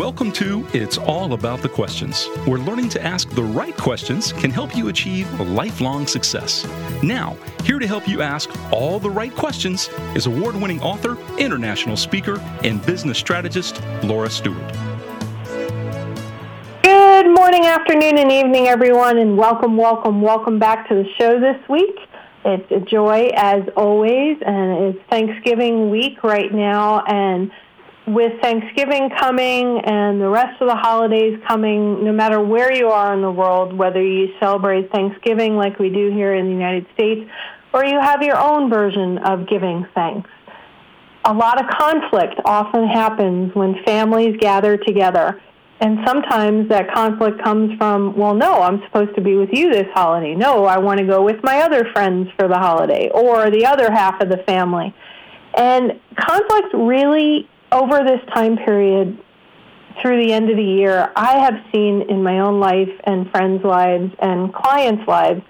Welcome to It's All About the Questions, where learning to ask the right questions can help you achieve lifelong success. Now, here to help you ask all the right questions is award winning author, international speaker, and business strategist Laura Stewart. Good morning, afternoon, and evening, everyone, and welcome, welcome, welcome back to the show this week. It's a joy as always, and it's Thanksgiving week right now, and with Thanksgiving coming and the rest of the holidays coming, no matter where you are in the world, whether you celebrate Thanksgiving like we do here in the United States, or you have your own version of giving thanks. A lot of conflict often happens when families gather together. And sometimes that conflict comes from, well, no, I'm supposed to be with you this holiday. No, I want to go with my other friends for the holiday or the other half of the family. And conflict really over this time period through the end of the year, I have seen in my own life and friends' lives and clients' lives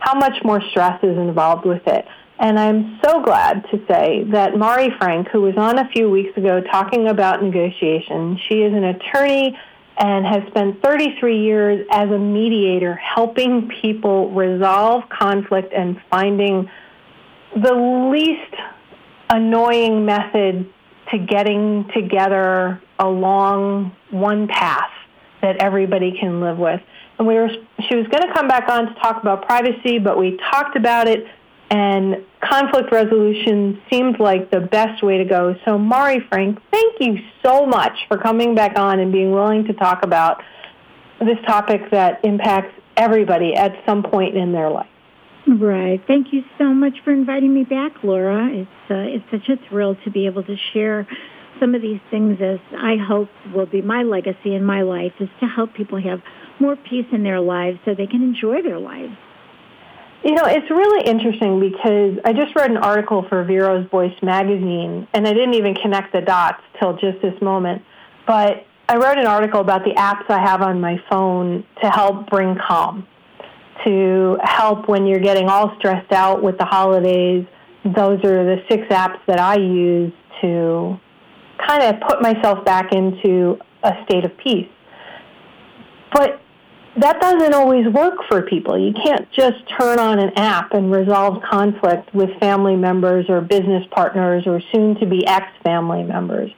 how much more stress is involved with it. And I'm so glad to say that Mari Frank, who was on a few weeks ago talking about negotiation, she is an attorney and has spent 33 years as a mediator helping people resolve conflict and finding the least annoying method to getting together along one path that everybody can live with. And we were, she was going to come back on to talk about privacy, but we talked about it, and conflict resolution seemed like the best way to go. So, Mari Frank, thank you so much for coming back on and being willing to talk about this topic that impacts everybody at some point in their life. Right. Thank you so much for inviting me back, Laura. It's uh, it's such a thrill to be able to share some of these things as I hope will be my legacy in my life is to help people have more peace in their lives so they can enjoy their lives. You know, it's really interesting because I just read an article for Vero's Voice magazine, and I didn't even connect the dots till just this moment. But I wrote an article about the apps I have on my phone to help bring calm to help when you're getting all stressed out with the holidays. Those are the six apps that I use to kind of put myself back into a state of peace. But that doesn't always work for people. You can't just turn on an app and resolve conflict with family members or business partners or soon to be ex family members.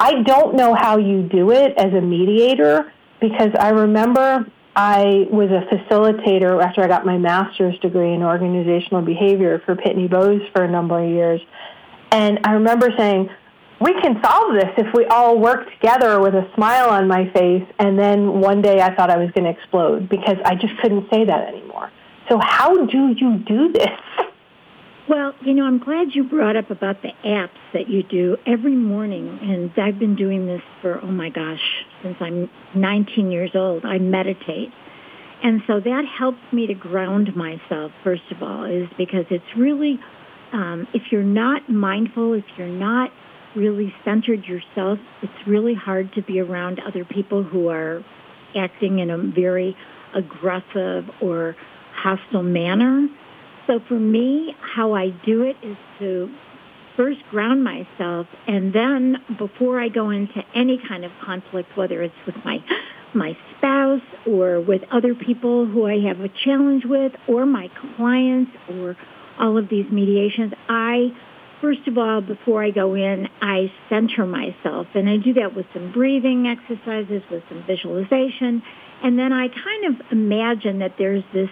I don't know how you do it as a mediator because I remember I was a facilitator after I got my master's degree in organizational behavior for Pitney Bowes for a number of years. And I remember saying, we can solve this if we all work together with a smile on my face. And then one day I thought I was going to explode because I just couldn't say that anymore. So how do you do this? Well, you know, I'm glad you brought up about the apps that you do every morning. And I've been doing this for, oh my gosh, since I'm 19 years old. I meditate. And so that helps me to ground myself, first of all, is because it's really, um, if you're not mindful, if you're not really centered yourself, it's really hard to be around other people who are acting in a very aggressive or hostile manner. So for me, how I do it is to first ground myself and then before I go into any kind of conflict, whether it's with my my spouse or with other people who I have a challenge with or my clients or all of these mediations, I first of all, before I go in, I center myself. And I do that with some breathing exercises, with some visualization. And then I kind of imagine that there's this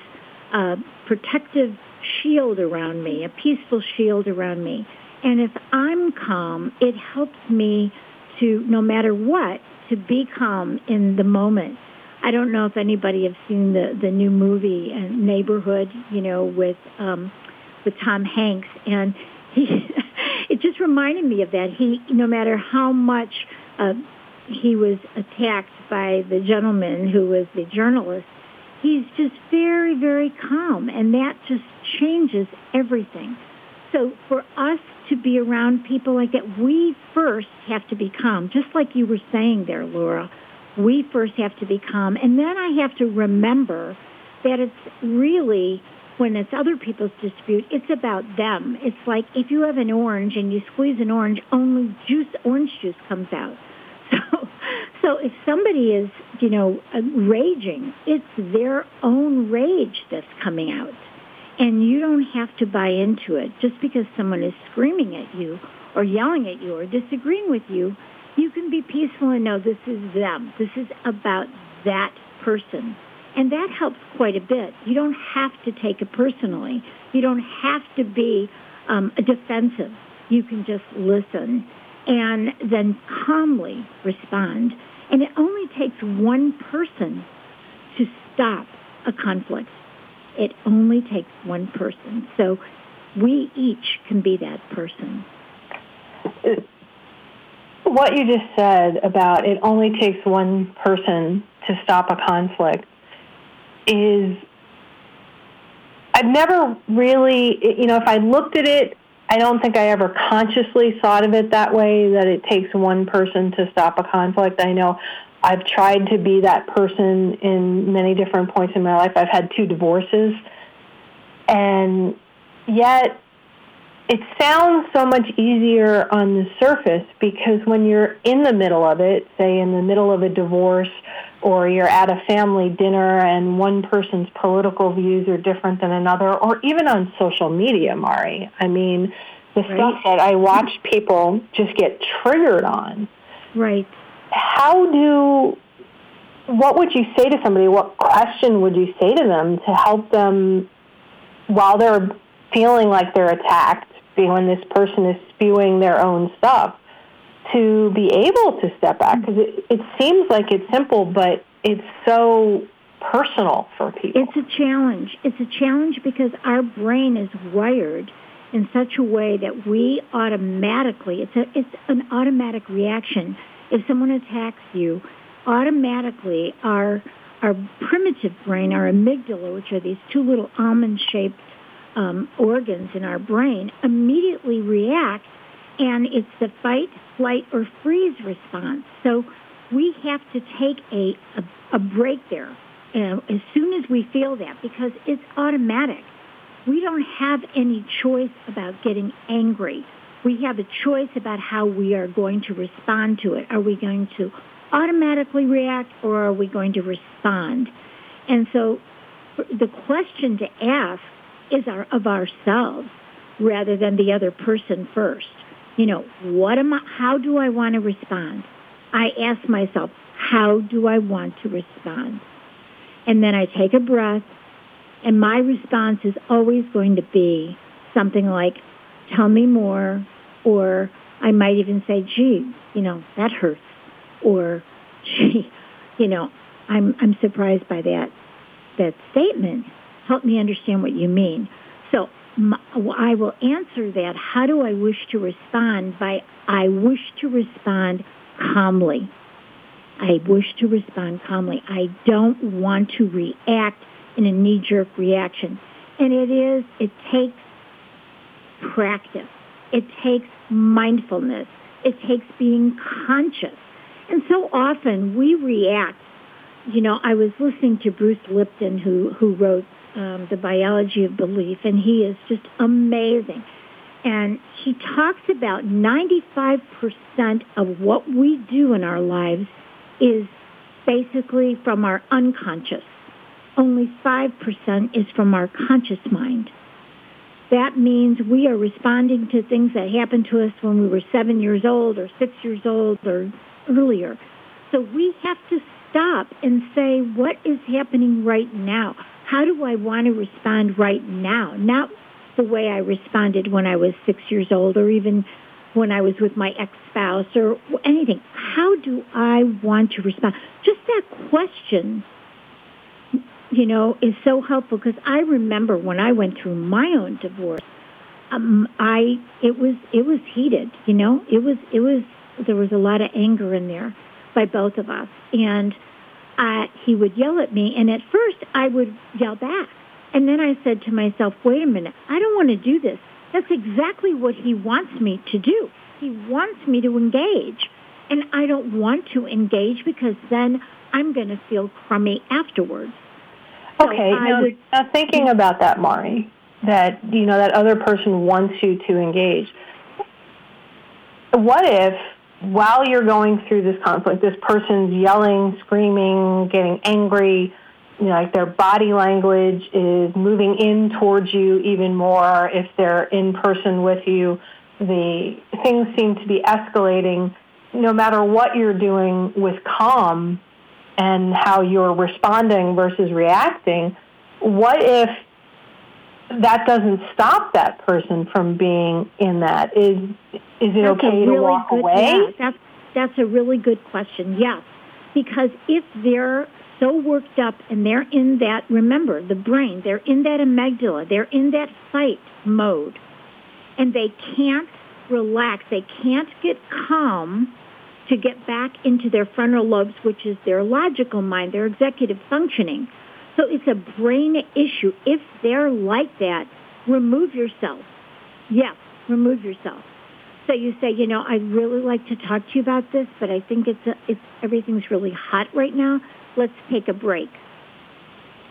uh, protective shield around me, a peaceful shield around me. And if I'm calm, it helps me to, no matter what, to be calm in the moment. I don't know if anybody has seen the, the new movie uh, Neighborhood, you know, with um, with Tom Hanks, and he it just reminded me of that. He, no matter how much uh, he was attacked by the gentleman who was the journalist, he's just very, very calm, and that just changes everything. So for us to be around people like that, we first have to be calm, just like you were saying there, Laura. We first have to be calm, and then I have to remember that it's really when it's other people's dispute, it's about them. It's like if you have an orange and you squeeze an orange, only juice, orange juice comes out. So, also, if somebody is, you know, uh, raging, it's their own rage that's coming out. And you don't have to buy into it. Just because someone is screaming at you or yelling at you or disagreeing with you, you can be peaceful and know this is them. This is about that person. And that helps quite a bit. You don't have to take it personally. You don't have to be um, defensive. You can just listen and then calmly respond. And it only takes one person to stop a conflict. It only takes one person. So we each can be that person. What you just said about it only takes one person to stop a conflict is I've never really, you know, if I looked at it I don't think I ever consciously thought of it that way, that it takes one person to stop a conflict. I know I've tried to be that person in many different points in my life. I've had two divorces. And yet, it sounds so much easier on the surface because when you're in the middle of it, say in the middle of a divorce, or you're at a family dinner and one person's political views are different than another, or even on social media, Mari. I mean, the right. stuff that I watch people just get triggered on. Right. How do, what would you say to somebody? What question would you say to them to help them while they're feeling like they're attacked when this person is spewing their own stuff? to be able to step back mm-hmm. because it, it seems like it's simple, but it's so personal for people. It's a challenge. It's a challenge because our brain is wired in such a way that we automatically, it's, a, it's an automatic reaction. If someone attacks you, automatically our, our primitive brain, our amygdala, which are these two little almond-shaped um, organs in our brain, immediately react and it's the fight, flight, or freeze response. So we have to take a, a, a break there uh, as soon as we feel that because it's automatic. We don't have any choice about getting angry. We have a choice about how we are going to respond to it. Are we going to automatically react or are we going to respond? And so the question to ask is our, of ourselves rather than the other person first you know, what am I, how do I want to respond? I ask myself, how do I want to respond? And then I take a breath, and my response is always going to be something like, tell me more, or I might even say, gee, you know, that hurts, or gee, you know, I'm, I'm surprised by that, that statement. Help me understand what you mean. So I will answer that. How do I wish to respond? By I wish to respond calmly. I wish to respond calmly. I don't want to react in a knee-jerk reaction. And it is, it takes practice. It takes mindfulness. It takes being conscious. And so often we react. You know, I was listening to Bruce Lipton, who, who wrote um, the biology of belief, and he is just amazing. And he talks about 95% of what we do in our lives is basically from our unconscious. Only 5% is from our conscious mind. That means we are responding to things that happened to us when we were seven years old or six years old or earlier. So we have to stop and say, what is happening right now? How do I want to respond right now? Not the way I responded when I was six years old or even when I was with my ex-spouse or anything. How do I want to respond? Just that question, you know, is so helpful because I remember when I went through my own divorce, um, I it was it was heated, you know, it was it was there was a lot of anger in there by both of us, and uh, he would yell at me, and at first I would yell back. And then I said to myself, wait a minute, I don't want to do this. That's exactly what he wants me to do. He wants me to engage. And I don't want to engage because then I'm going to feel crummy afterwards. Okay, so now, would, now thinking about that, Mari, that, you know, that other person wants you to engage. What if while you're going through this conflict, this person's yelling, screaming, getting angry, you know, like their body language is moving in towards you even more. If they're in person with you, the things seem to be escalating. No matter what you're doing with calm and how you're responding versus reacting, what if that doesn't stop that person from being in that? Is is it that's okay really to walk good, away? Yeah, that's that's a really good question. Yes, because if they're so worked up and they're in that, remember the brain, they're in that amygdala, they're in that fight mode, and they can't relax, they can't get calm to get back into their frontal lobes, which is their logical mind, their executive functioning. So it's a brain issue. If they're like that, remove yourself. Yes, remove yourself. So you say, you know, I'd really like to talk to you about this, but I think it's, a, it's everything's really hot right now. Let's take a break.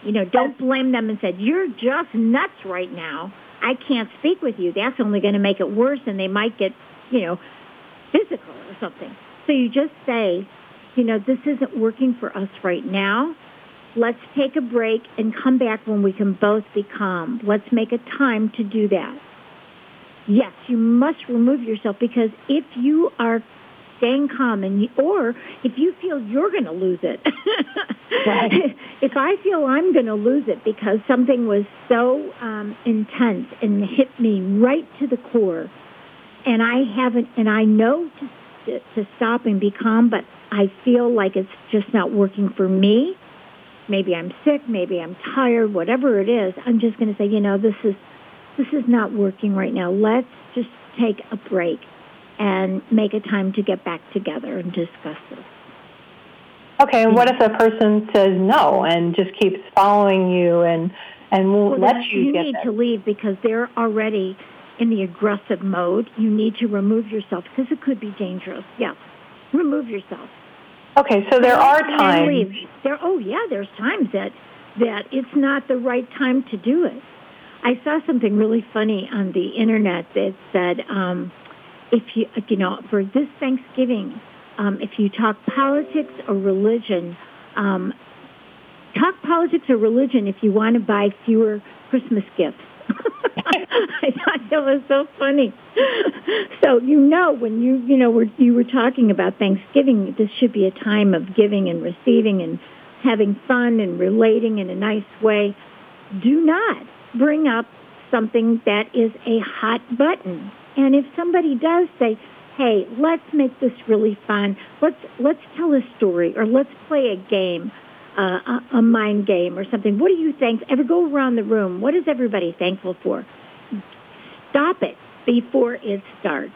You know, don't blame them and say, you're just nuts right now. I can't speak with you. That's only going to make it worse, and they might get, you know, physical or something. So you just say, you know, this isn't working for us right now. Let's take a break and come back when we can both be calm. Let's make a time to do that. Yes, you must remove yourself because if you are staying calm and or if you feel you're going to lose it. Right. if I feel I'm going to lose it because something was so um, intense and hit me right to the core, and I haven't, and I know to, to stop and be calm, but I feel like it's just not working for me. Maybe I'm sick, maybe I'm tired, whatever it is. I'm just going to say, you know, this is this is not working right now. Let's just take a break and make a time to get back together and discuss this. Okay, and what if a person says no and just keeps following you and and won't well, let you, you get need to leave because they're already in the aggressive mode. You need to remove yourself because it could be dangerous. Yes, remove yourself. Okay, so there are times. There, oh yeah, there's times that that it's not the right time to do it. I saw something really funny on the internet that said, um, if you you know for this Thanksgiving, um, if you talk politics or religion, um, talk politics or religion if you want to buy fewer Christmas gifts. I thought that was so funny. So you know when you you know we were you were talking about Thanksgiving, this should be a time of giving and receiving and having fun and relating in a nice way. Do not bring up something that is a hot button. And if somebody does say, "Hey, let's make this really fun. Let's let's tell a story or let's play a game." Uh, a, a mind game or something. What do you think? Ever go around the room? What is everybody thankful for? Stop it before it starts.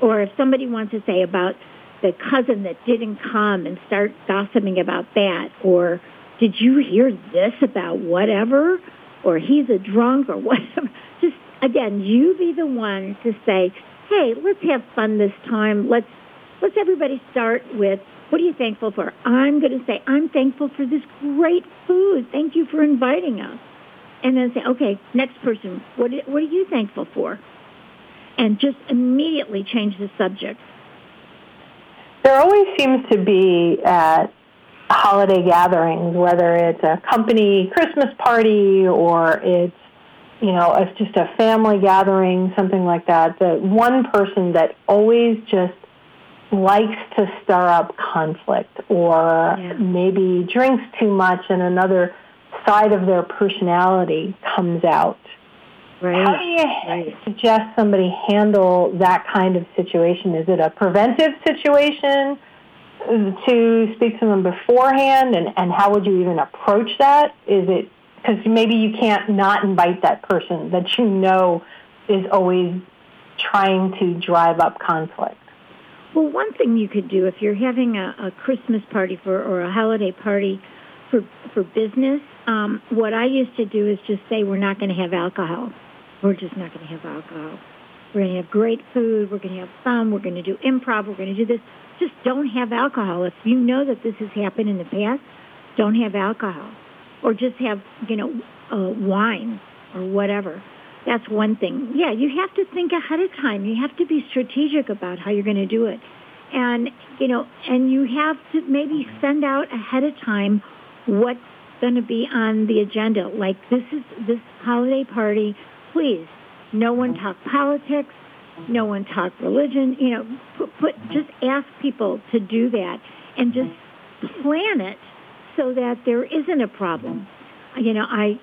Or if somebody wants to say about the cousin that didn't come and start gossiping about that, or did you hear this about whatever, or he's a drunk or whatever, just again, you be the one to say, hey, let's have fun this time. Let's let's everybody start with what are you thankful for? I'm going to say, I'm thankful for this great food. Thank you for inviting us. And then say, okay, next person, what, what are you thankful for? And just immediately change the subject. There always seems to be at holiday gatherings, whether it's a company Christmas party or it's you know, it's just a family gathering, something like that, the one person that always just likes to stir up conflict or Yeah. maybe drinks too much and another side of their personality comes out. Right. How do you right. suggest somebody handle that kind of situation? Is it a preventive situation to speak to them beforehand, and, and how would you even approach that? Is it because maybe you can't not invite that person that you know is always trying to drive up conflict? Well, one thing you could do if you're having a, a Christmas party for or a holiday party for for business, um, what I used to do is just say we're not going to have alcohol. We're just not going to have alcohol. We're going to have great food. We're going to have fun. We're going to do improv. We're going to do this. Just don't have alcohol. If you know that this has happened in the past, don't have alcohol, or just have you know uh, wine or whatever. That's one thing. Yeah, you have to think ahead of time. You have to be strategic about how you're going to do it. And, you know, and you have to maybe send out ahead of time what's going to be on the agenda. Like this is this holiday party, please, no one talk politics, no one talk religion, you know, put, put just ask people to do that and just plan it so that there isn't a problem. You know, I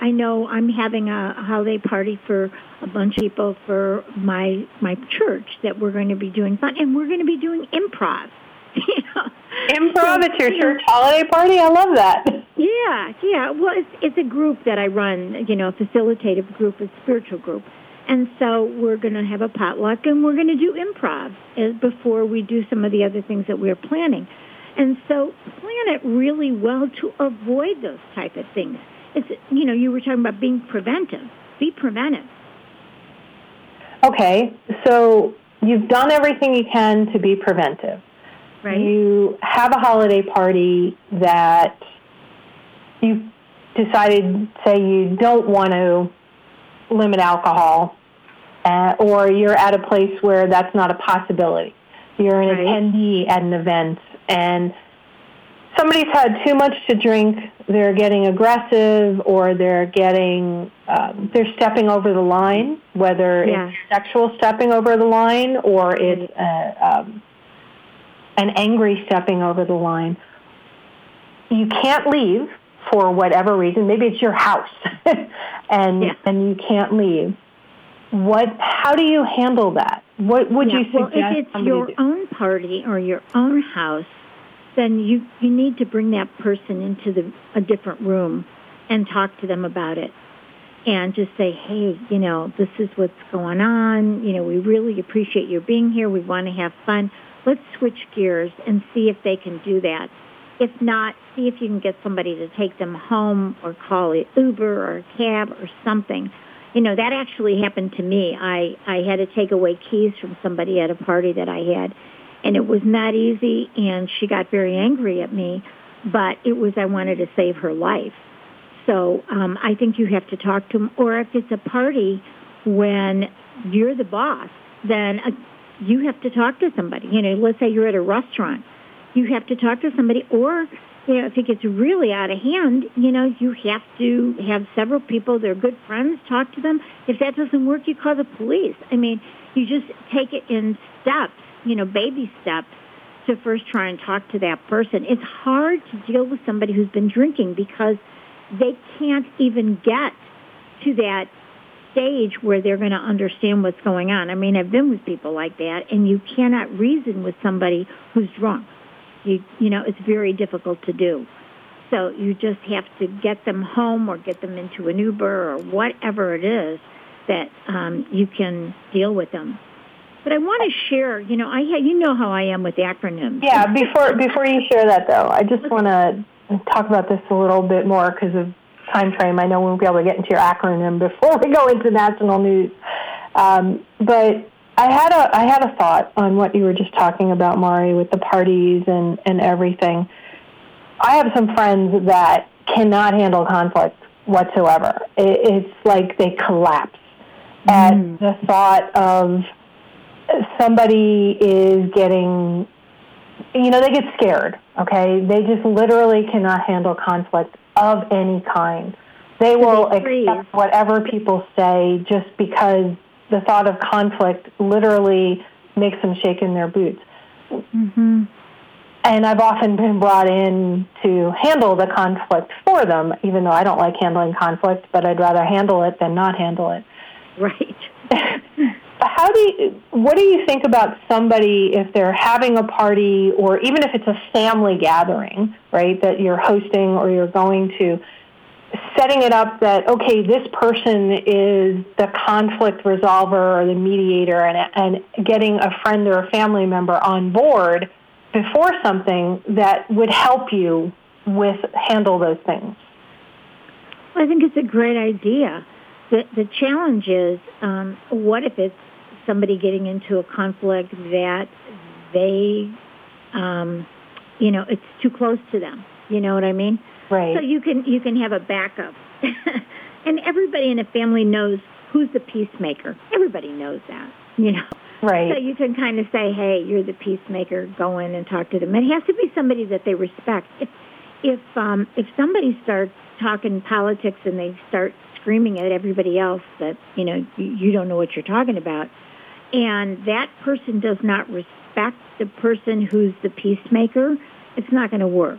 I know I'm having a holiday party for a bunch of people for my my church that we're going to be doing fun, and we're going to be doing improv. You know? Improv so, at your church know, holiday party? I love that. Yeah, yeah. Well, it's it's a group that I run. You know, a facilitative group, a spiritual group, and so we're going to have a potluck, and we're going to do improv uh, before we do some of the other things that we're planning. And so plan it really well to avoid those type of things. It's you know, you were talking about being preventive. Be preventive. Okay, so you've done everything you can to be preventive. Right. You have a holiday party that you decided, say, you don't want to limit alcohol, uh, or you're at a place where that's not a possibility. You're an right. attendee at an event, and somebody's had too much to drink, they're getting aggressive or they're getting um, they're stepping over the line, whether yeah. it's sexual stepping over the line or it's uh, um, an angry stepping over the line. You can't leave for whatever reason. Maybe it's your house, and yeah. and you can't leave. What? How do you handle that? What would yeah. you suggest? Well, if it's your do? own party or your own house, then you, you need to bring that person into the, a different room and talk to them about it and just say, hey, you know, this is what's going on. You know, we really appreciate your being here. We want to have fun. Let's switch gears and see if they can do that. If not, see if you can get somebody to take them home or call it Uber or a cab or something. You know, that actually happened to me. I, I had to take away keys from somebody at a party that I had and it was not easy and she got very angry at me but it was i wanted to save her life. So um i think you have to talk to them or if it's a party when you're the boss then uh, you have to talk to somebody. You know let's say you're at a restaurant. You have to talk to somebody or you know if it gets really out of hand you know you have to have several people they're good friends talk to them. If that doesn't work you call the police. I mean you just take it in steps you know, baby steps to first try and talk to that person. It's hard to deal with somebody who's been drinking because they can't even get to that stage where they're going to understand what's going on. I mean, I've been with people like that, and you cannot reason with somebody who's drunk. You, you know, it's very difficult to do. So you just have to get them home or get them into an Uber or whatever it is that um, you can deal with them. But I want to share, you know, I you know how I am with acronyms. Yeah, before before you share that though, I just want to talk about this a little bit more because of time frame. I know we won't be able to get into your acronym before we go into national news. Um, but I had a I had a thought on what you were just talking about, Mari, with the parties and and everything. I have some friends that cannot handle conflict whatsoever. It, it's like they collapse mm. at the thought of somebody is getting, you know, they get scared, okay? They just literally cannot handle conflict of any kind. They will accept whatever people say just because the thought of conflict literally makes them shake in their boots. Mm-hmm. And I've often been brought in to handle the conflict for them, even though I don't like handling conflict, but I'd rather handle it than not handle it. Right. how do you, what do you think about somebody if they're having a party or even if it's a family gathering, right, that you're hosting or you're going to, setting it up that, okay, this person is the conflict resolver or the mediator and, and getting a friend or a family member on board before something that would help you with handle those things? I think it's a great idea. The, the challenge is, um, what if it's somebody getting into a conflict that they, um, you know, it's too close to them. You know what I mean? Right. So you can you can have a backup, and everybody in a family knows who's the peacemaker. Everybody knows that. You know, Right. So you can kind of say, hey, you're the peacemaker. Go in and talk to them. It has to be somebody that they respect. If if um, if somebody starts talking politics and they start screaming at everybody else that you know you, you don't know what you're talking about, and that person does not respect the person who's the peacemaker, it's not going to work.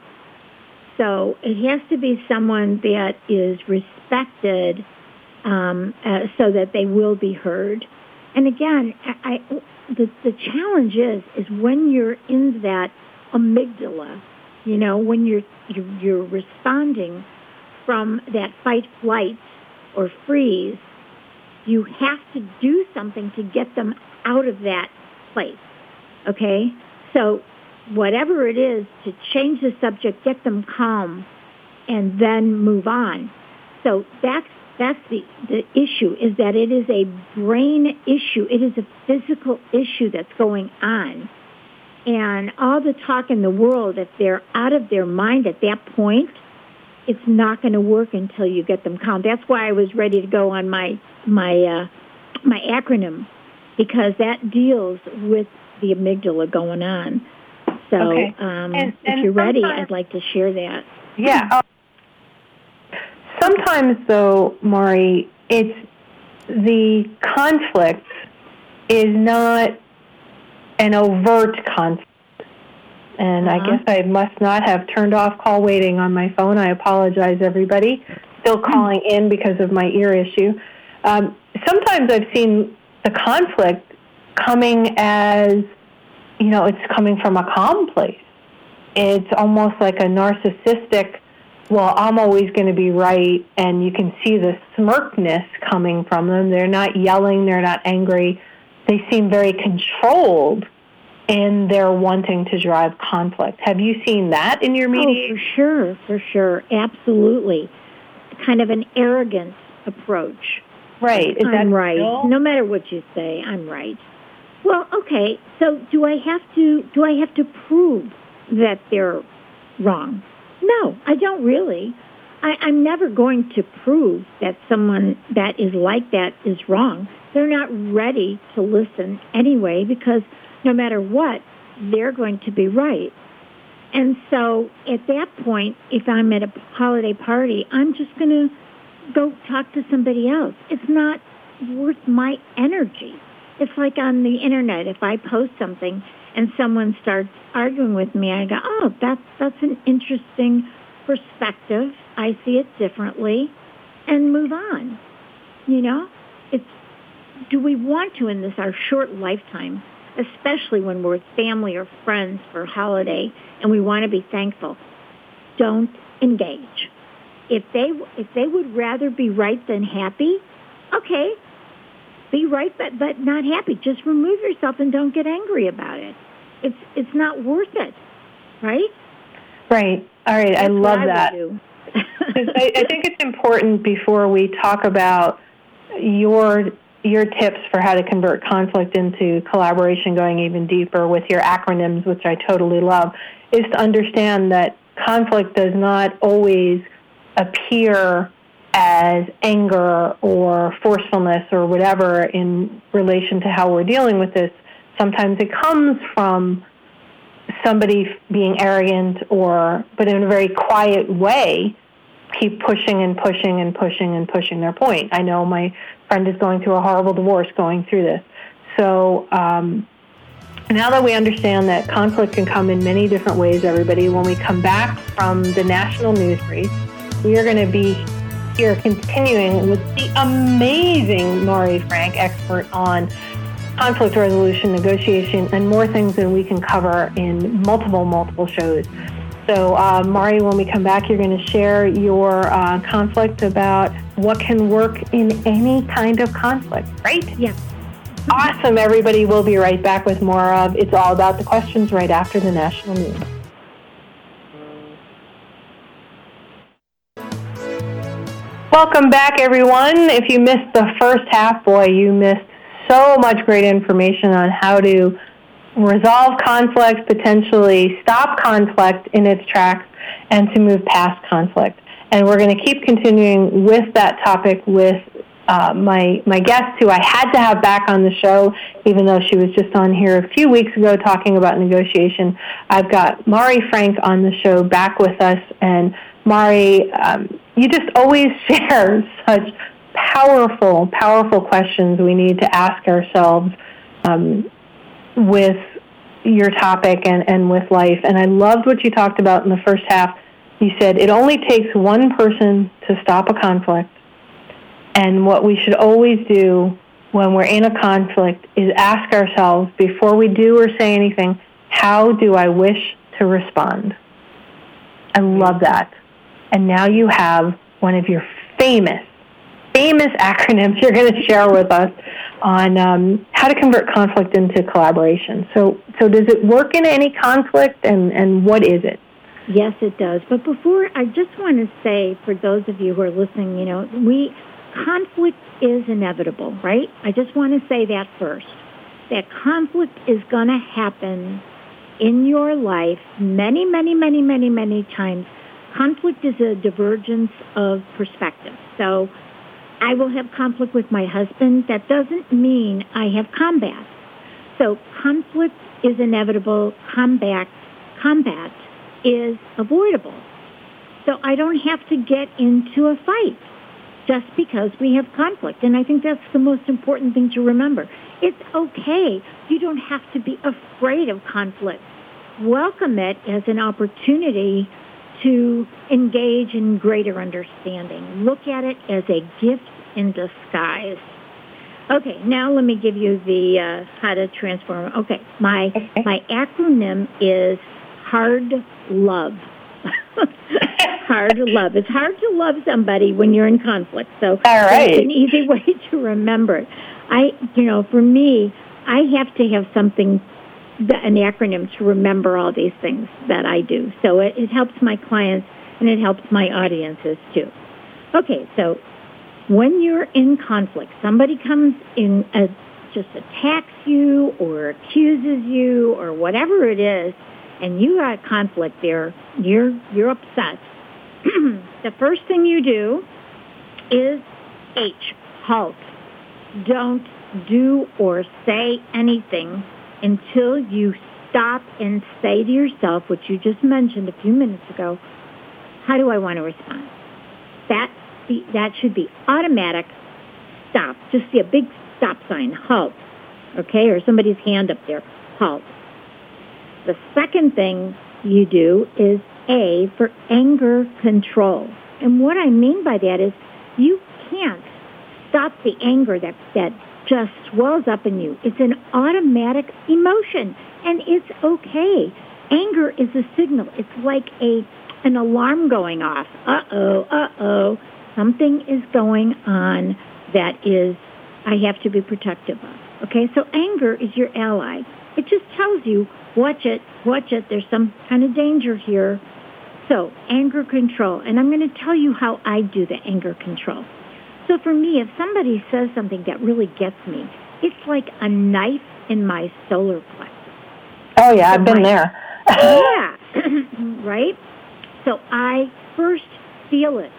So it has to be someone that is respected um, uh, so that they will be heard. And again, I, I, the, the challenge is, is when you're in that amygdala, you know, when you're, you're, you're responding from that fight, flight, or freeze, you have to do something to get them out of that place. Okay? So whatever it is to change the subject, get them calm, and then move on. So that's that's the, the issue is that it is a brain issue. It is a physical issue that's going on. And all the talk in the world, if they're out of their mind at that point, it's not going to work until you get them calm. That's why I was ready to go on my my uh, my acronym because that deals with the amygdala going on. So Okay. um, And- if and you're ready, I'd like to share that. Yeah. uh, Sometimes, though, Mari, it's the conflict is not an overt conflict. And I Uh-huh. guess I must not have turned off call waiting on my phone. I apologize, everybody. Still calling in because of my ear issue. Um, sometimes I've seen the conflict coming as, you know, it's coming from a calm place it's almost like a narcissistic well i'm always going to be right and you can see the smirkness coming from them they're not yelling they're not angry they seem very controlled in their wanting to drive conflict have you seen that in your Oh, media for sure, for sure, absolutely. Kind of an arrogant approach. right is I'm right. still- No matter what you say, I'm right. Well, okay. So do I have to do I have to prove that they're wrong? No, I don't really. I, I'm never going to prove that someone that is like that is wrong. They're not ready to listen anyway because no matter what, they're going to be right. And so at that point, if I'm at a holiday party, I'm just going to go talk to somebody else. It's not worth my energy. It's like on the internet. If I post something and someone starts arguing with me, I go, "Oh, that's that's an interesting perspective. I see it differently," and move on. You know, it's do we want to in this our short lifetime, especially when we're with family or friends for a holiday and we want to be thankful? Don't engage. If they if they would rather be right than happy, okay, be right but but not happy. Just remove yourself and don't get angry about it. It's it's not worth it, right? right all right i That's what love would that I, I think it's important before we talk about your your tips for how to convert conflict into collaboration, going even deeper with your acronyms, which I totally love, is to understand that conflict does not always appear as anger or forcefulness or whatever in relation to how we're dealing with this. Sometimes it comes from somebody being arrogant or, but in a very quiet way, keep pushing and pushing and pushing and pushing their point. I know my friend is going through a horrible divorce going through this. So um, now that we understand that conflict can come in many different ways, everybody, when we come back from the national news brief, we are going to be here continuing with the amazing Mari Frank, expert on conflict resolution, negotiation, and more things that we can cover in multiple, multiple shows. So, uh, Mari, when we come back, you're going to share your uh, conflict about what can work in any kind of conflict, right? Yeah. Awesome, everybody. We'll be right back with more of It's All About the Questions right after the national news. Welcome back, everyone. If you missed the first half, boy, you missed so much great information on how to resolve conflict, potentially stop conflict in its tracks, and to move past conflict. And we're going to keep continuing with that topic with uh, my my guest, who I had to have back on the show, even though she was just on here a few weeks ago talking about negotiation. I've got Mari Frank on the show back with us, and Mari, um, you just always share such powerful, powerful questions we need to ask ourselves um, with your topic and, and with life. And I loved what you talked about in the first half. You said it only takes one person to stop a conflict. And what we should always do when we're in a conflict is ask ourselves before we do or say anything, how do I wish to respond? I love that. And now you have one of your famous, famous acronyms you're going to share with us on um, how to convert conflict into collaboration. So, so does it work in any conflict, and, and what is it? Yes, it does. But before, I just want to say for those of you who are listening, you know, we conflict is inevitable, right? I just want to say that first. That conflict is going to happen in your life many, many, many, many, many times. Conflict is a divergence of perspective. So I will have conflict with my husband. That doesn't mean I have combat. So conflict is inevitable. Combat, combat is avoidable. So I don't have to get into a fight just because we have conflict. And I think that's the most important thing to remember. It's okay. You don't have to be afraid of conflict. Welcome it as an opportunity to engage in greater understanding. Look at it as a gift in disguise. Okay, now let me give you the uh, how to transform. Okay, my okay. my acronym is hard love. hard to love. It's hard to love somebody when you're in conflict. So All right. it's an easy way to remember it. I, you know, for me, I have to have something an acronym to remember all these things that I do. So it, it helps my clients and it helps my audiences too. Okay, so when you're in conflict, somebody comes in, a, uh, just attacks you or accuses you or whatever it is, and you got conflict there, you're you're upset. the first thing you do is H, halt. Don't do or say anything until you stop and say to yourself what you just mentioned a few minutes ago, how do I want to respond? That, be, that should be automatic stop. Just see a big stop sign, halt. Okay, or somebody's hand up there, halt. The second thing you do is A for anger control. And what I mean by that is you can't stop the anger that, that just swells up in you. It's an automatic emotion, and it's okay. Anger is a signal. It's like a an alarm going off. Uh-oh, uh-oh. Something is going on that is I have to be protective of. Okay? So anger is your ally. It just tells you, watch it, watch it. There's some kind of danger here. So, anger control. And I'm going to tell you how I do the anger control. So for me, if somebody says something that really gets me, it's like a knife in my solar plexus. Oh yeah, so I've been my, there. yeah, right. So I first feel it.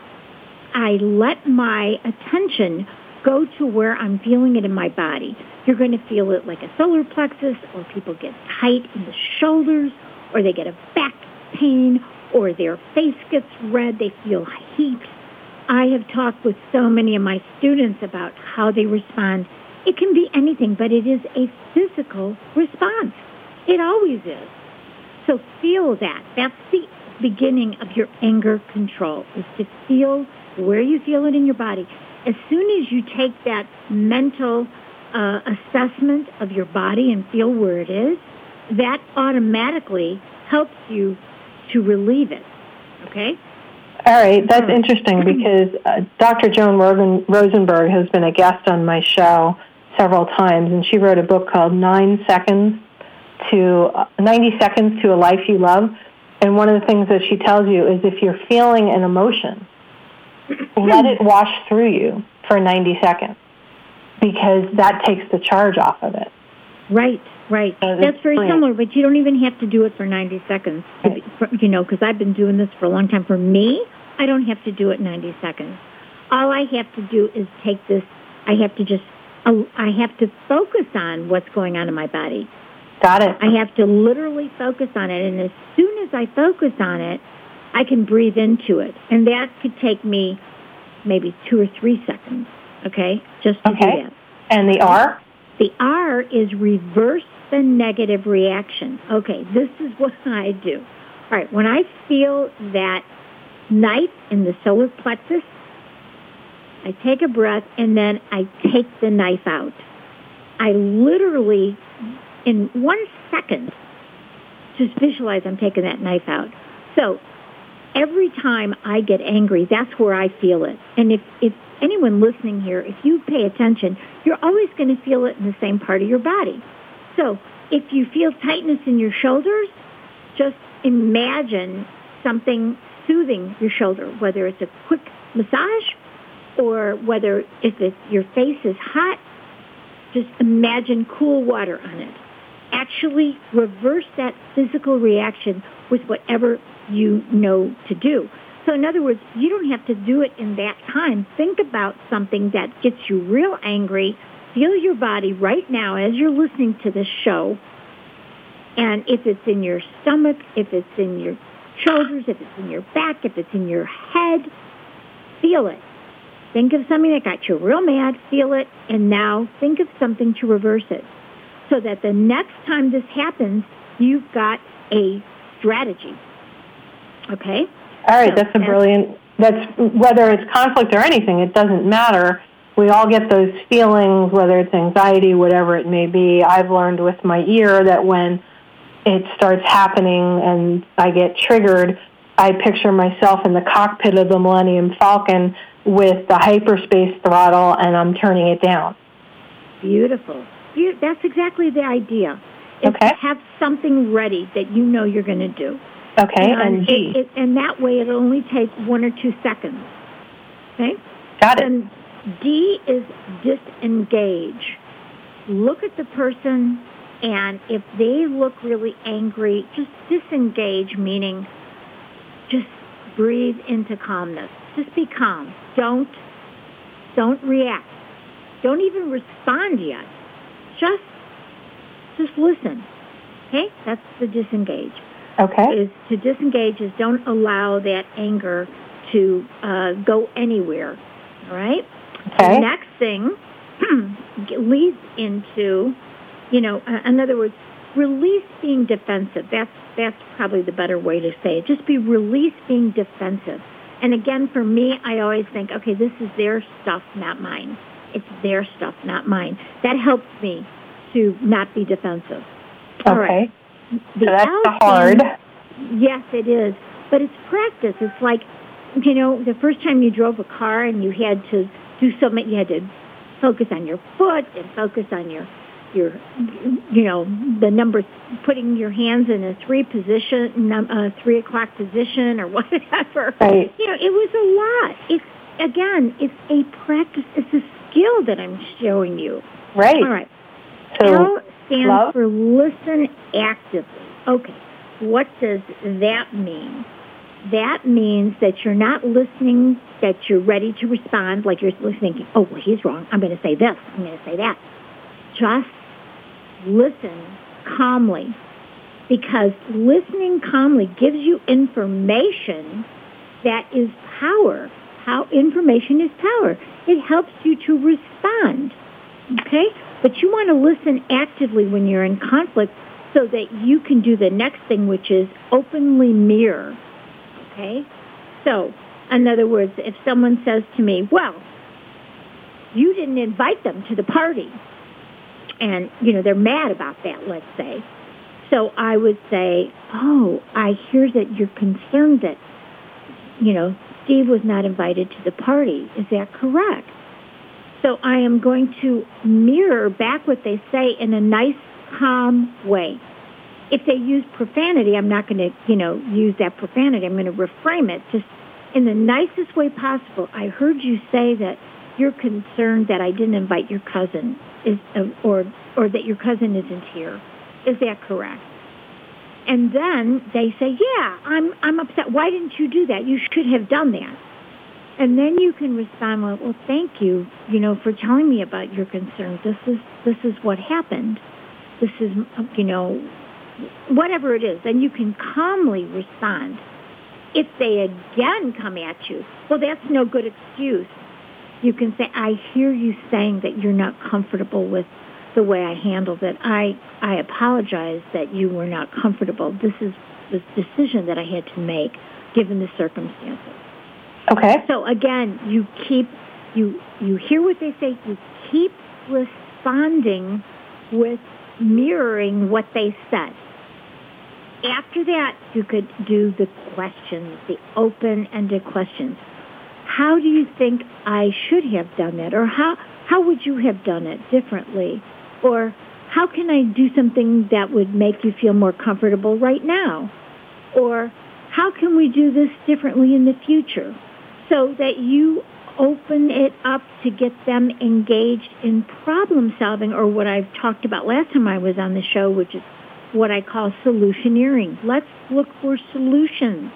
I let my attention go to where I'm feeling it in my body. You're going to feel it like a solar plexus, or people get tight in the shoulders, or they get a back pain, or their face gets red. They feel heat I have talked with so many of my students about how they respond. It can be anything, but it is a physical response. It always is. So feel that. That's the beginning of your anger control, is to feel where you feel it in your body. As soon as you take that mental uh, assessment of your body and feel where it is, that automatically helps you to relieve it. Okay? All right, that's hmm. interesting because uh, Dr. Joan Rosenberg has been a guest on my show several times, and she wrote a book called Nine Seconds to uh, 90 Seconds to a Life You Love. And one of the things that she tells you is if you're feeling an emotion, let it wash through you for 90 seconds because that takes the charge off of it. Right, right. So That's very similar, but you don't even have to do it for 90 seconds, right. you know, because I've been doing this for a long time. For me, I don't have to do it 90 seconds. All I have to do is take this I have to just, uh, I have to focus on what's going on in my body. Got it. I have to literally focus on it. And as soon as I focus on it, I can breathe into it. And that could take me maybe two or three seconds, okay, just to okay. do that. And the R? The R is reverse the negative reaction. Okay, this is what I do. All right, when I feel that knife in the solar plexus, I take a breath and then I take the knife out. I literally, in one second, just visualize I'm taking that knife out. So every time I get angry, that's where I feel it. And if, if anyone listening here, if you pay attention, you're always going to feel it in the same part of your body. So if you feel tightness in your shoulders, just imagine something soothing your shoulder, whether it's a quick massage or whether if it's, your face is hot, just imagine cool water on it. Actually reverse that physical reaction with whatever you know to do. So in other words, you don't have to do it in that time. Think about something that gets you real angry. Feel your body right now as you're listening to this show. And if it's in your stomach, if it's in your shoulders, if it's in your back, if it's in your head, feel it. Think of something that got you real mad, feel it, and now think of something to reverse it. So that the next time this happens, you've got a strategy. Okay? All right, so that's a brilliant, that's, whether it's conflict or anything, it doesn't matter. We all get those feelings, whether it's anxiety, whatever it may be. I've learned with my ear that when it starts happening and I get triggered, I picture myself in the cockpit of the Millennium Falcon with the hyperspace throttle and I'm turning it down. Beautiful. That's exactly the idea. Is okay. have something ready that you know you're going to do. Okay, and, and G. It, it, and that way it'll only take one or two seconds. Okay? Got it. And D is disengage. Look at the person, and if they look really angry, just disengage, meaning just breathe into calmness. Just be calm. Don't don't react. Don't even respond yet. Just just listen. Okay? That's the disengage. Okay. Is to disengage is don't allow that anger to uh, go anywhere. All right? Okay. The next thing leads into, you know, uh, in other words, release being defensive. That's that's probably the better way to say it. Just be release being defensive. And again, for me, I always think, okay, this is their stuff, not mine. It's their stuff, not mine. That helps me to not be defensive. Okay. All right. The so that's the hard. Yes, it is. But it's practice. It's like, you know, the first time you drove a car and you had to do something, you had to focus on your foot and focus on your your you know the number putting your hands in a three position uh, three o'clock position or whatever. Right. you know it was a lot. It's again it's a practice it's a skill that i'm showing you. Right. All right. So L stands love? for listen actively. Okay. What does that mean that means that you're not listening that you're ready to respond like you're thinking oh well he's wrong i'm going to say this i'm going to say that just listen calmly because listening calmly gives you information that is power. How information is power. It helps you to respond. Okay? But you want to listen actively when you're in conflict so that you can do the next thing, which is openly mirror. Okay? So, in other words, if someone says to me, well, you didn't invite them to the party, and you know they're mad about that let's say so i would say oh i hear that you're concerned that you know steve was not invited to the party. Is that correct? So i am going to mirror back what they say in a nice calm way if they use profanity i'm not going to you know use that profanity i'm going to reframe it just in the nicest way possible i heard you say that you're concerned that I didn't invite your cousin, is, uh, or or that your cousin isn't here. Is that correct? And then they say, "Yeah, I'm I'm upset. Why didn't you do that? You should have done that." And then you can respond, well, well, thank you, you know, for telling me about your concerns. This is, this is what happened. This is, you know, whatever it is. and you can calmly respond. If they again come at you, well, that's no good excuse. You can say, I hear you saying that you're not comfortable with the way I handled it. I, I apologize that you were not comfortable. This is the decision that I had to make given the circumstances. Okay. So again, you keep you you hear what they say, you keep responding with mirroring what they said. After that, you could do the questions, the open-ended questions. How do you think I should have done that? Or how, how would you have done it differently? Or how can I do something that would make you feel more comfortable right now? Or how can we do this differently in the future? So that you open it up to get them engaged in problem solving or what I've talked about last time I was on the show, which is what I call solutioneering. Let's look for solutions.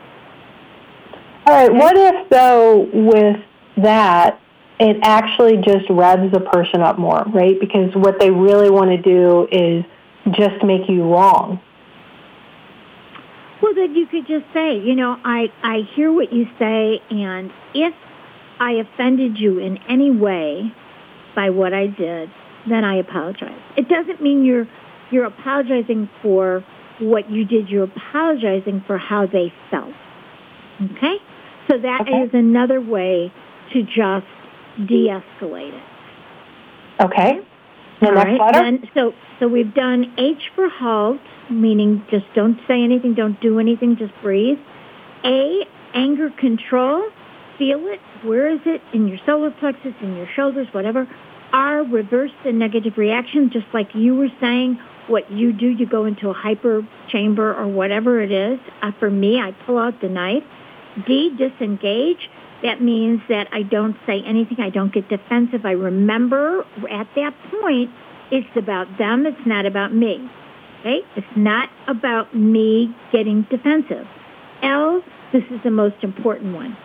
All right. What if, though, with that, it actually just revs the person up more, right? Because what they really want to do is just make you wrong. Well, then you could just say, you know, I, I hear what you say, and if I offended you in any way by what I did, then I apologize. It doesn't mean you're you're apologizing for what you did. You're apologizing for how they felt. Okay? So that okay. is another way to just de-escalate it. Okay. The All right. Then, so, so we've done H for halt, meaning just don't say anything, don't do anything, just breathe. A, anger control. Feel it. Where is it? In your solar plexus, in your shoulders, whatever. R, reverse the negative reaction, just like you were saying. What you do, you go into a hyper chamber or whatever it is. Uh, for me, I pull out the knife. D, disengage. That means that I don't say anything. I don't get defensive. I remember at that point, it's about them. It's not about me. Okay? It's not about me getting defensive. L, this is the most important one.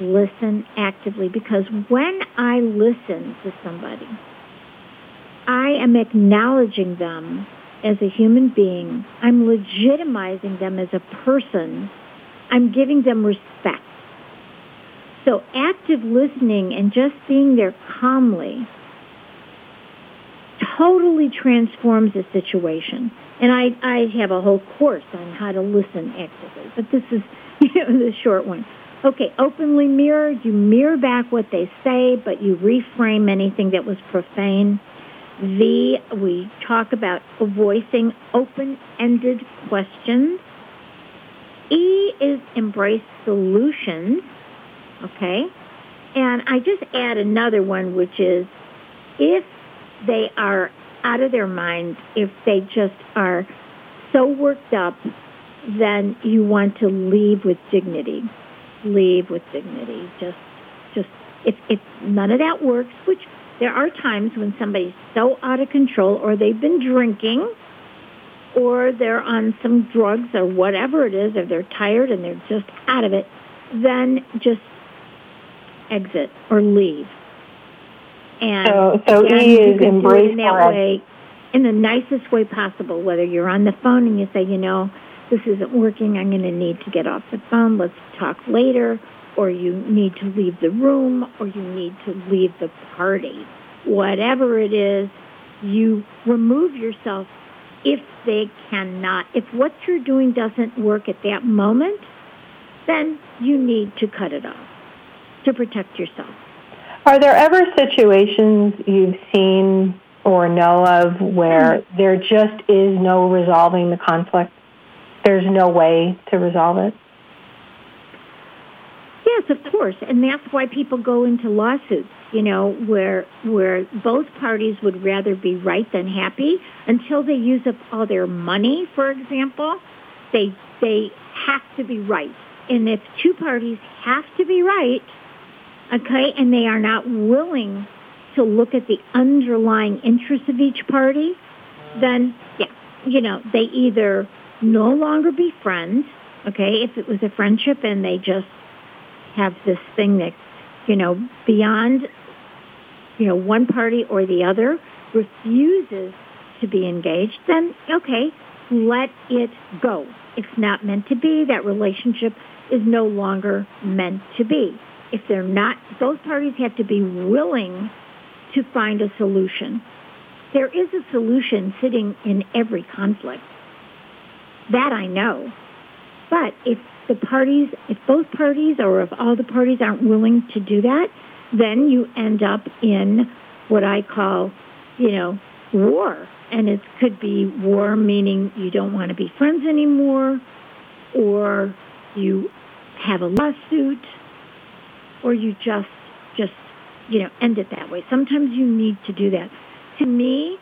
Listen actively because when I listen to somebody, I am acknowledging them as a human being. I'm legitimizing them as a person. I'm giving them respect. So active listening and just being there calmly totally transforms a situation. And I, I have a whole course on how to listen actively, but this is you know, the short one. Okay, openly mirror. You mirror back what they say, but you reframe anything that was profane. V, we talk about voicing open-ended questions. E is embrace solutions. Okay? And I just add another one, which is if they are out of their minds, if they just are so worked up, then you want to leave with dignity. Leave with dignity. Just, just, if, if none of that works, which there are times when somebody's so out of control or they've been drinking or they're on some drugs or whatever it is, or they're tired and they're just out of it, then just exit or leave. And so, so again, E you is can embrace do it in that for way, in the nicest way possible. Whether you're on the phone and you say, you know, this isn't working, I'm going to need to get off the phone. Let's talk later. Or you need to leave the room, or you need to leave the party. Whatever it is, you remove yourself if they cannot. If what you're doing doesn't work at that moment, then you need to cut it off to protect yourself. Are there ever situations you've seen or know of where hmm. there just is no resolving the conflict? There's no way to resolve it? Yes, of course, and that's why people go into lawsuits. You know, where where both parties would rather be right than happy until they use up all their money. For example, they they have to be right, and if two parties have to be right, okay, and they are not willing to look at the underlying interests of each party, then yeah, you know, they either no longer be friends, okay, if it was a friendship and they just have this thing that you know, beyond, you know, one party or the other refuses to be engaged, then okay, let it go. It's not meant to be. That relationship is no longer meant to be. If they're not, both parties have to be willing to find a solution. There is a solution sitting in every conflict. That I know. But if the parties, if both parties or if all the parties aren't willing to do that, then you end up in what I call, you know, war. And it could be war meaning you don't want to be friends anymore, or you have a lawsuit, or you just, just, you know, end it that way. Sometimes you need to do that. To me,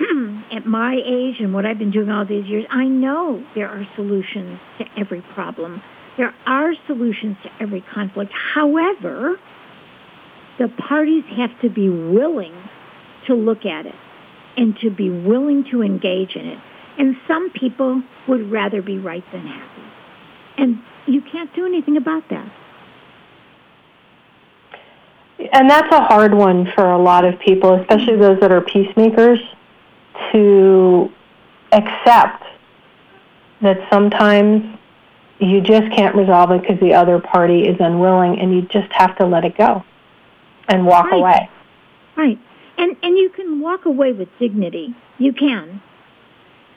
at my age and what I've been doing all these years, I know there are solutions to every problem. There are solutions to every conflict. However, the parties have to be willing to look at it and to be willing to engage in it. And some people would rather be right than happy. And you can't do anything about that. And that's a hard one for a lot of people, especially those that are peacemakers, to accept that sometimes you just can't resolve it because the other party is unwilling and you just have to let it go and walk right. away. Right. And and you can walk away with dignity. You can.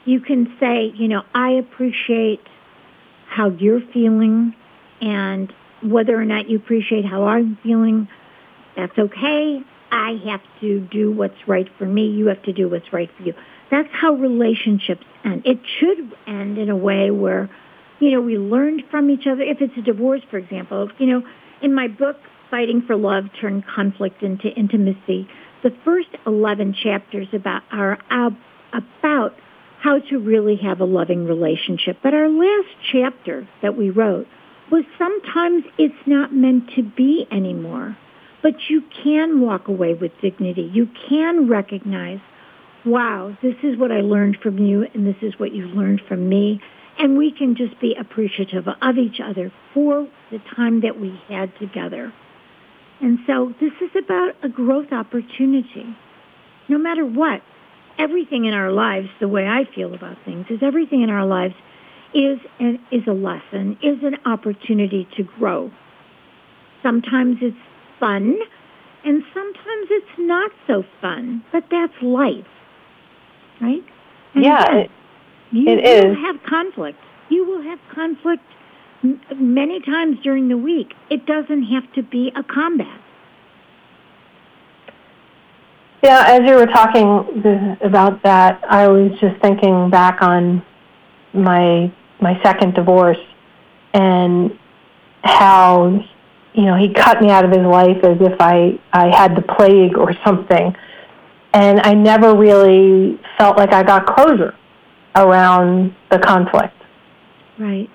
You can say, you know, I appreciate how you're feeling and whether or not you appreciate how I'm feeling, that's okay. I have to do what's right for me. You have to do what's right for you. That's how relationships end. It should end in a way where, you know, we learned from each other. If it's a divorce, for example, you know, in my book, Fighting for Love Turned Conflict into Intimacy, the first 11 chapters about are about how to really have a loving relationship. But our last chapter that we wrote was sometimes it's not meant to be anymore. But you can walk away with dignity. You can recognize, wow, this is what I learned from you and this is what you've learned from me. And we can just be appreciative of each other for the time that we had together. And so this is about a growth opportunity. No matter what, everything in our lives, the way I feel about things, is everything in our lives is an, is a lesson, is an opportunity to grow. Sometimes it's fun, and sometimes it's not so fun, but that's life, right? And yeah, it, you it will is. have conflict. You will have conflict many times during the week. It doesn't have to be a combat. Yeah, as you were talking about that, I was just thinking back on my my second divorce and how you know he cut me out of his life as if I I had the plague or something, and I never really felt like I got closure around the conflict. Right.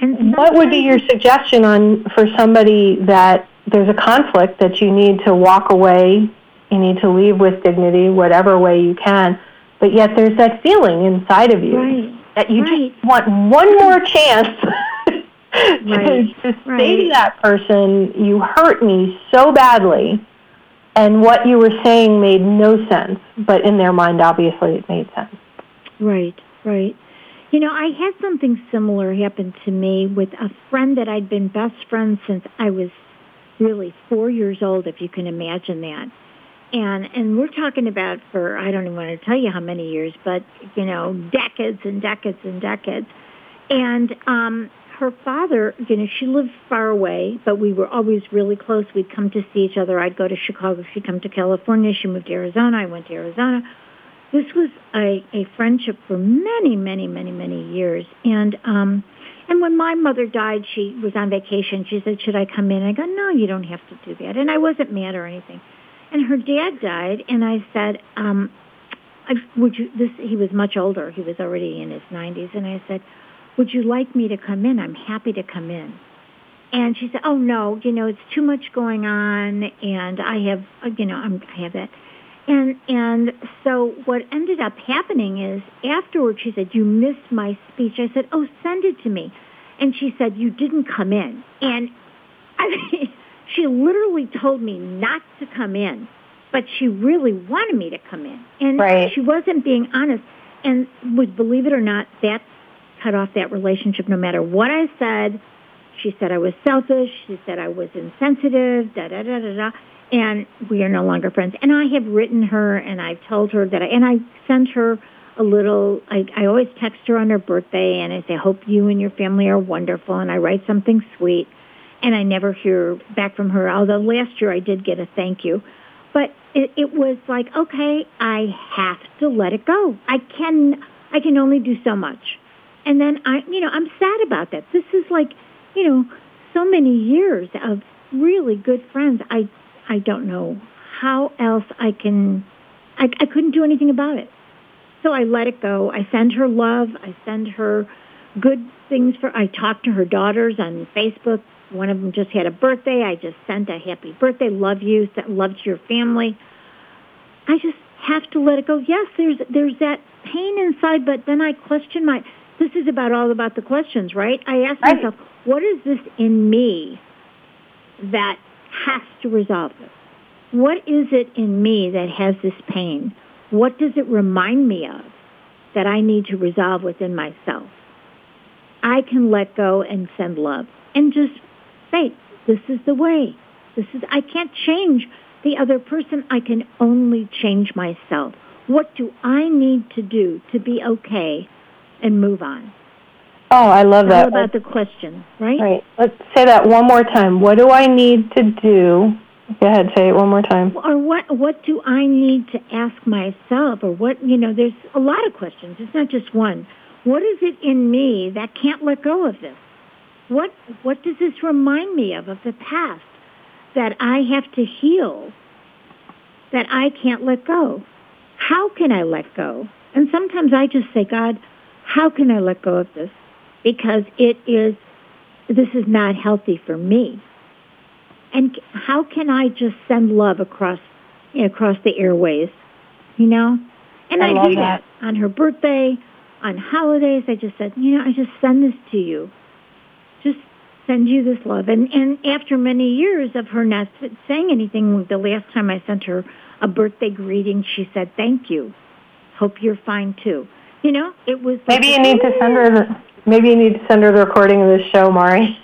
And what would be your suggestion on for somebody that there's a conflict that you need to walk away, you need to leave with dignity, whatever way you can, but yet there's that feeling inside of you right. that you right. just want one more chance to, right. to say to that person, you hurt me so badly, and what you were saying made no sense, but in their mind, obviously, it made sense. Right, right. You know, I had something similar happen to me with a friend that I'd been best friends since I was really four years old, if you can imagine that. And and we're talking about for I don't even want to tell you how many years, but you know, decades and decades and decades. And um her father, you know, she lived far away, but we were always really close. We'd come to see each other. I'd go to Chicago. She'd come to California. She moved to Arizona. I went to Arizona this was a, a friendship for many, many, many, many years. And um, and when my mother died, she was on vacation. She said, "Should I come in?" I go, "No, you don't have to do that." And I wasn't mad or anything. And her dad died, and I said, um, I, "Would you?" This he was much older. He was already in his 90s, and I said, "Would you like me to come in? I'm happy to come in." And she said, "Oh no, you know it's too much going on, and I have, you know, I'm, I have that." And and so what ended up happening is afterwards she said, "You missed my speech." I said, "Oh, send it to me." And she said, "You didn't come in." And I mean, she literally told me not to come in, but she really wanted me to come in. And right. she wasn't being honest. And would believe it or not, that cut off that relationship no matter what I said. She said I was selfish. She said I was insensitive, da da da da da. And we are no longer friends. And I have written her and I've told her that I, and I sent her a little, I, I always text her on her birthday and I say, hope you and your family are wonderful. And I write something sweet and I never hear back from her. Although last year I did get a thank you, but it, it was like, okay, I have to let it go. I can, I can only do so much. And then I, you know, I'm sad about that. This is like, you know, so many years of really good friends. I, I don't know how else I can, I, I couldn't do anything about it. So I let it go. I send her love. I send her good things for, I talk to her daughters on Facebook one of them just had a birthday. I just sent a happy birthday. Love you. Love to your family. I just have to let it go. Yes, there's there's that pain inside, but then I question my. This is about all about the questions, right? I ask right. myself, what is this in me that has to resolve this? What is it in me that has this pain? What does it remind me of that I need to resolve within myself? I can let go and send love and just say, this is the way. This is, I can't change the other person. I can only change myself. What do I need to do to be okay and move on? Oh, I love that. All about the question, right? Right. Let's say that one more time. What do I need to do? Go ahead, say it one more time. Or what what do I need to ask myself or what, you know, there's a lot of questions. It's not just one. What is it in me that can't let go of this? What what does this remind me of of the past that I have to heal? That I can't let go. How can I let go? And sometimes I just say, God, how can I let go of this? Because it is this is not healthy for me. And how can I just send love across you know, across the airways? You know? And I, I do that. that on her birthday, on holidays. I just said, you know, I just send this to you just send you this love. And and after many years of her not saying anything, the last time I sent her a birthday greeting, she said, "Thank you. Hope you're fine too." You know, it was. Maybe like, you need to send her. Maybe you need to send her the recording of this show, Mari.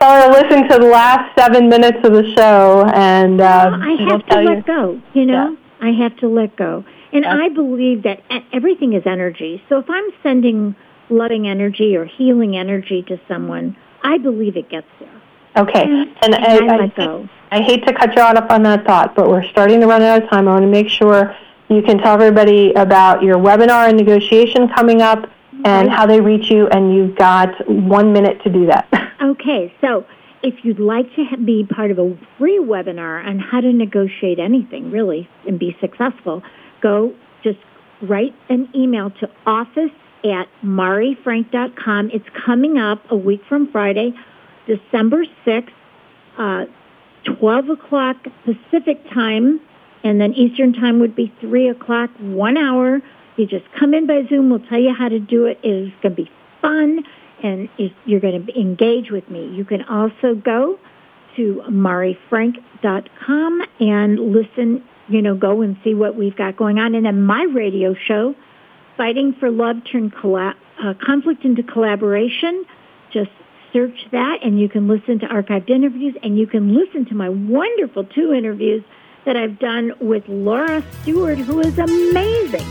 Tell her to listen to the last seven minutes of the show, and uh, well, I have to let go. You know, yeah. I have to let go, and. I believe that everything is energy. So if I'm sending loving energy or healing energy to someone, I believe it gets there. Okay, and, and, and I, I, let go. I hate to cut you off on that thought, but we're starting to run out of time. I want to make sure you can tell everybody about your webinar and negotiation coming up and how they reach you, and you've got one minute to do that. Okay, so if you'd like to be part of a free webinar on how to negotiate anything, really, and be successful, go just write an email to office at marifrank.com. It's coming up a week from Friday, December 6th, uh, 12 o'clock Pacific time, and then Eastern time would be 3 o'clock, one hour. You just come in by Zoom. We'll tell you how to do it. It is going to be fun, and you're going to engage with me. You can also go to marifrank.com and listen, you know, go and see what we've got going on. And then my radio show, Fighting for Love Turned colla- uh, Conflict into Collaboration. Just search that and you can listen to archived interviews and you can listen to my wonderful two interviews that I've done with Laura Stewart, who is amazing.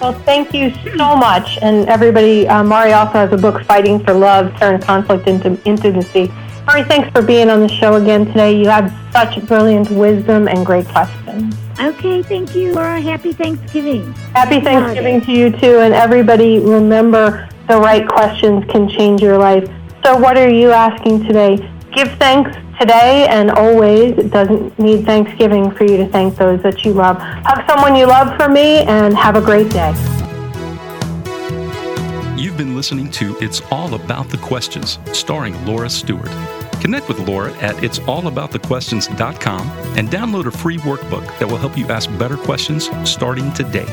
Well, thank you so much. And everybody, uh, Mari also has a book, Fighting for Love, Turn Conflict into Intimacy. Mari, thanks for being on the show again today. You have such brilliant wisdom and great questions. Okay, thank you, Laura. Happy Thanksgiving. Happy Thanksgiving to you too. And everybody, remember the right questions can change your life. So, what are you asking today? Give thanks today and always. It doesn't need Thanksgiving for you to thank those that you love. Hug someone you love for me and have a great day. You've been listening to It's All About the Questions, starring Laura Stewart. Connect with Laura at it'sallaboutthequestions.com and download a free workbook that will help you ask better questions starting today.